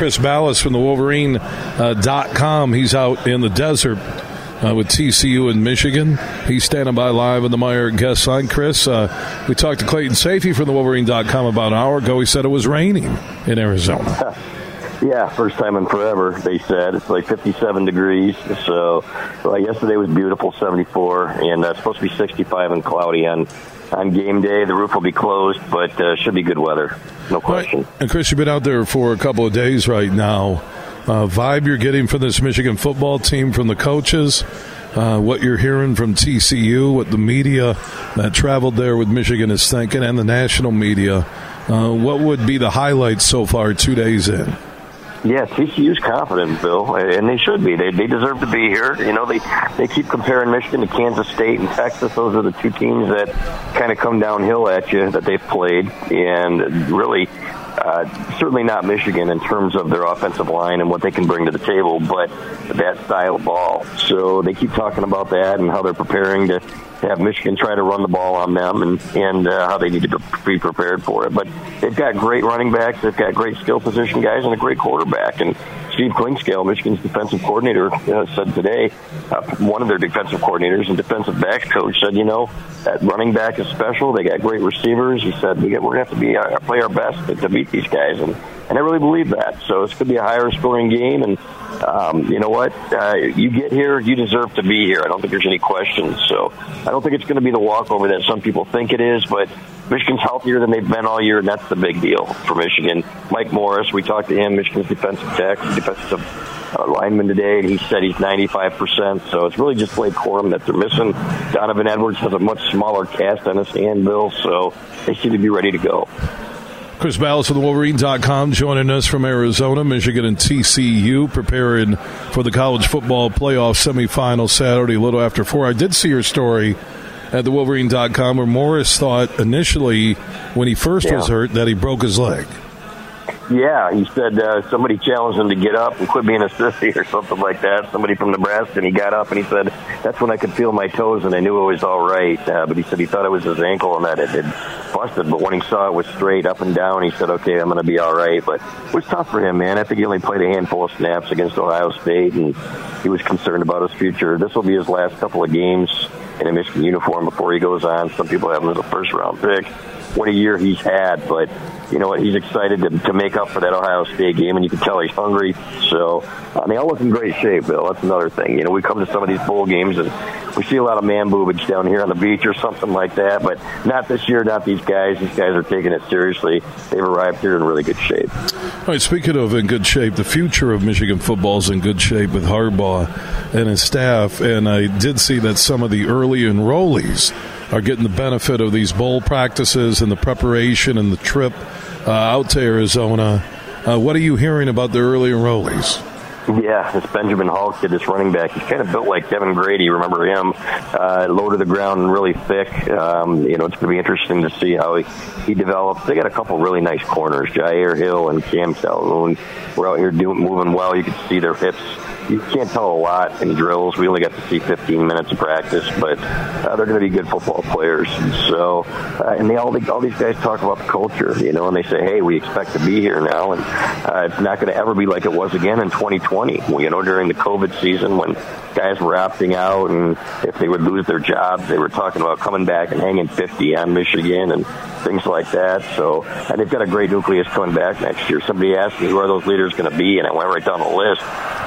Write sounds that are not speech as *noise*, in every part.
Chris Balas from the Wolverine.com. Uh, He's out in the desert uh, with TCU in Michigan. He's standing by live in the Meijer guest line. Chris, uh, we talked to Clayton Sayfie from the Wolverine.com about an hour ago. He said it was raining in Arizona. *laughs* Yeah, first time in forever. They said it's like 57 degrees. So, well, yesterday was beautiful, 74, and uh, supposed to be 65 and cloudy on on game day. The roof will be closed, but uh, should be good weather, no question. Right. And Chris, you've been out there for a couple of days right now. Uh, vibe you're getting from this Michigan football team, from the coaches, uh, what you're hearing from TCU, what the media that traveled there with Michigan is thinking, and the national media. Uh, what would be the highlights so far, two days in? Yeah, TCU's confident, Bill, and they should be. They they deserve to be here. You know, they they keep comparing Michigan to Kansas State and Texas. Those are the two teams that kind of come downhill at you that they've played, and really. Uh, certainly not Michigan in terms of their offensive line and what they can bring to the table, but that style of ball. So they keep talking about that and how they're preparing to have Michigan try to run the ball on them and and uh, how they need to be prepared for it. But they've got great running backs, they've got great skill position guys, and a great quarterback. And Steve Clinkscale, Michigan's defensive coordinator, uh, said today, uh, one of their defensive coordinators and defensive backs coach said, you know, that running back is special. They got great receivers. He said, we got, we're going to have to be uh, play our best to, to beat these guys. And and I really believe that. So it's going to be a higher scoring game, and um, you know what? Uh, you get here, you deserve to be here. I don't think there's any questions. So I don't think it's going to be the walkover that some people think it is, but Michigan's healthier than they've been all year, and that's the big deal for Michigan. Mike Morris, we talked to him, Michigan's defensive tech, defensive uh, lineman today, and he said he's 95%. So it's really just Blake Corum that they're missing. Donovan Edwards has a much smaller cast on his hand, Bill, so they seem to be ready to go. Chris Balas of the Wolverine.com joining us from Arizona, Michigan, and TCU preparing for the college football playoff semifinal Saturday, a little after four. I did see your story at the Wolverine.com where Morris thought initially, when he first yeah. was hurt, that he broke his leg. Yeah, he said uh, somebody challenged him to get up and quit being a sissy or something like that. Somebody from Nebraska, and he got up and he said, "That's when I could feel my toes and I knew it was all right." Uh, but he said he thought it was his ankle and that it had busted. But when he saw it was straight up and down, he said, "Okay, I'm going to be all right." But it was tough for him, man. I think he only played a handful of snaps against Ohio State, and he was concerned about his future. This will be his last couple of games in a Michigan uniform before he goes on. Some people have him as a first round pick what a year he's had. But you know what? He's excited to, to make up for that Ohio State game, and you can tell he's hungry. So I mean, all look in great shape, Bill. That's another thing. You know, we come to some of these bowl games and we see a lot of man boobage down here on the beach or something like that, but not this year. Not these guys. These guys are taking it seriously. They've arrived here in really good shape. All right. Speaking of in good shape, the future of Michigan football is in good shape with Harbaugh and his staff. And I did see that some of the early enrollees are getting the benefit of these bowl practices and the preparation and the trip uh, out to Arizona. Uh, what are you hearing about the early enrollees? Yeah, this Benjamin Hall kid, this running back, he's kind of built like Kevin Grady. Remember him? Uh, low to the ground really thick. Um, you know, it's going to be interesting to see how he, he develops. They got a couple really nice corners, Jyaire Hill and Cam Calhoun. We're out here doing moving well. You can see their hips you can't tell a lot in drills. We only got to see 15 minutes of practice, but uh, they're going to be good football players. So, uh, and they all all these guys talk about the culture, you know, and they say, hey, we expect to be here now, and uh, it's not going to ever be like it was again in 2020. You know, during the COVID season when guys were opting out, and if they would lose their jobs, they were talking about coming back and hanging 50 on Michigan and things like that. So, and they've got a great nucleus coming back next year. Somebody asked me who are those leaders going to be, and I went right down the list.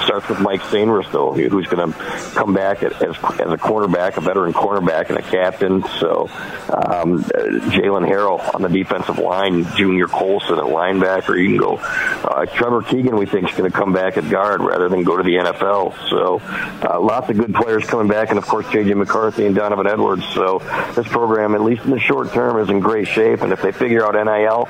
Starts with Mike Sainristil, who's going to come back as, as a cornerback, a veteran cornerback, and a captain. So, um, Jaylen Harrell on the defensive line, Junior Colson at linebacker. You can go. Uh, Trevor Keegan, we think, is going to come back at guard rather than go to the NFL. So, uh, lots of good players coming back, and of course, J.J. McCarthy and Donovan Edwards. So, this program, at least in the short term, is in great shape. And if they figure out NIL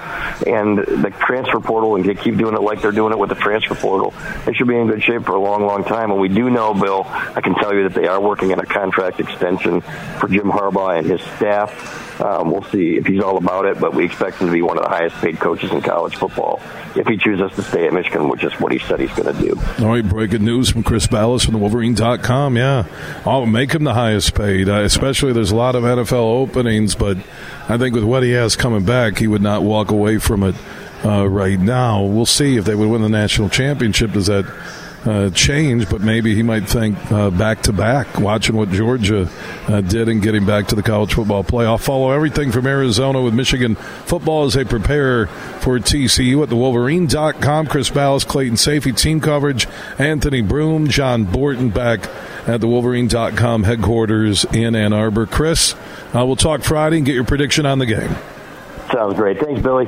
and the transfer portal and keep doing it like they're doing it with the transfer portal, they should be in good shape for a long, long time. And we do know, Bill, I can tell you that they are working on a contract extension for Jim Harbaugh and his staff. Um, we'll see if he's all about it, but we expect him to be one of the highest paid coaches in college football if he chooses to stay at Michigan, which is what he said he's going to do. All right, breaking news from Chris Balas from the Wolverine.com. Yeah, I'll make him the highest paid, uh, especially there's a lot of NFL openings, but I think with what he has coming back, he would not walk away from it uh, right now. We'll see if they would win the national championship. Does that uh, change, but maybe he might think back to back, watching what Georgia uh, did and getting back to the college football playoff. Follow everything from Arizona with Michigan football as they prepare for TCU at the Wolverine.com. Chris Balas, Clayton Sayfie, team coverage. Anthony Broome, John Borton back at the Wolverine.com headquarters in Ann Arbor. Chris, uh, we'll talk Friday and get your prediction on the game. Sounds great. Thanks, Billy.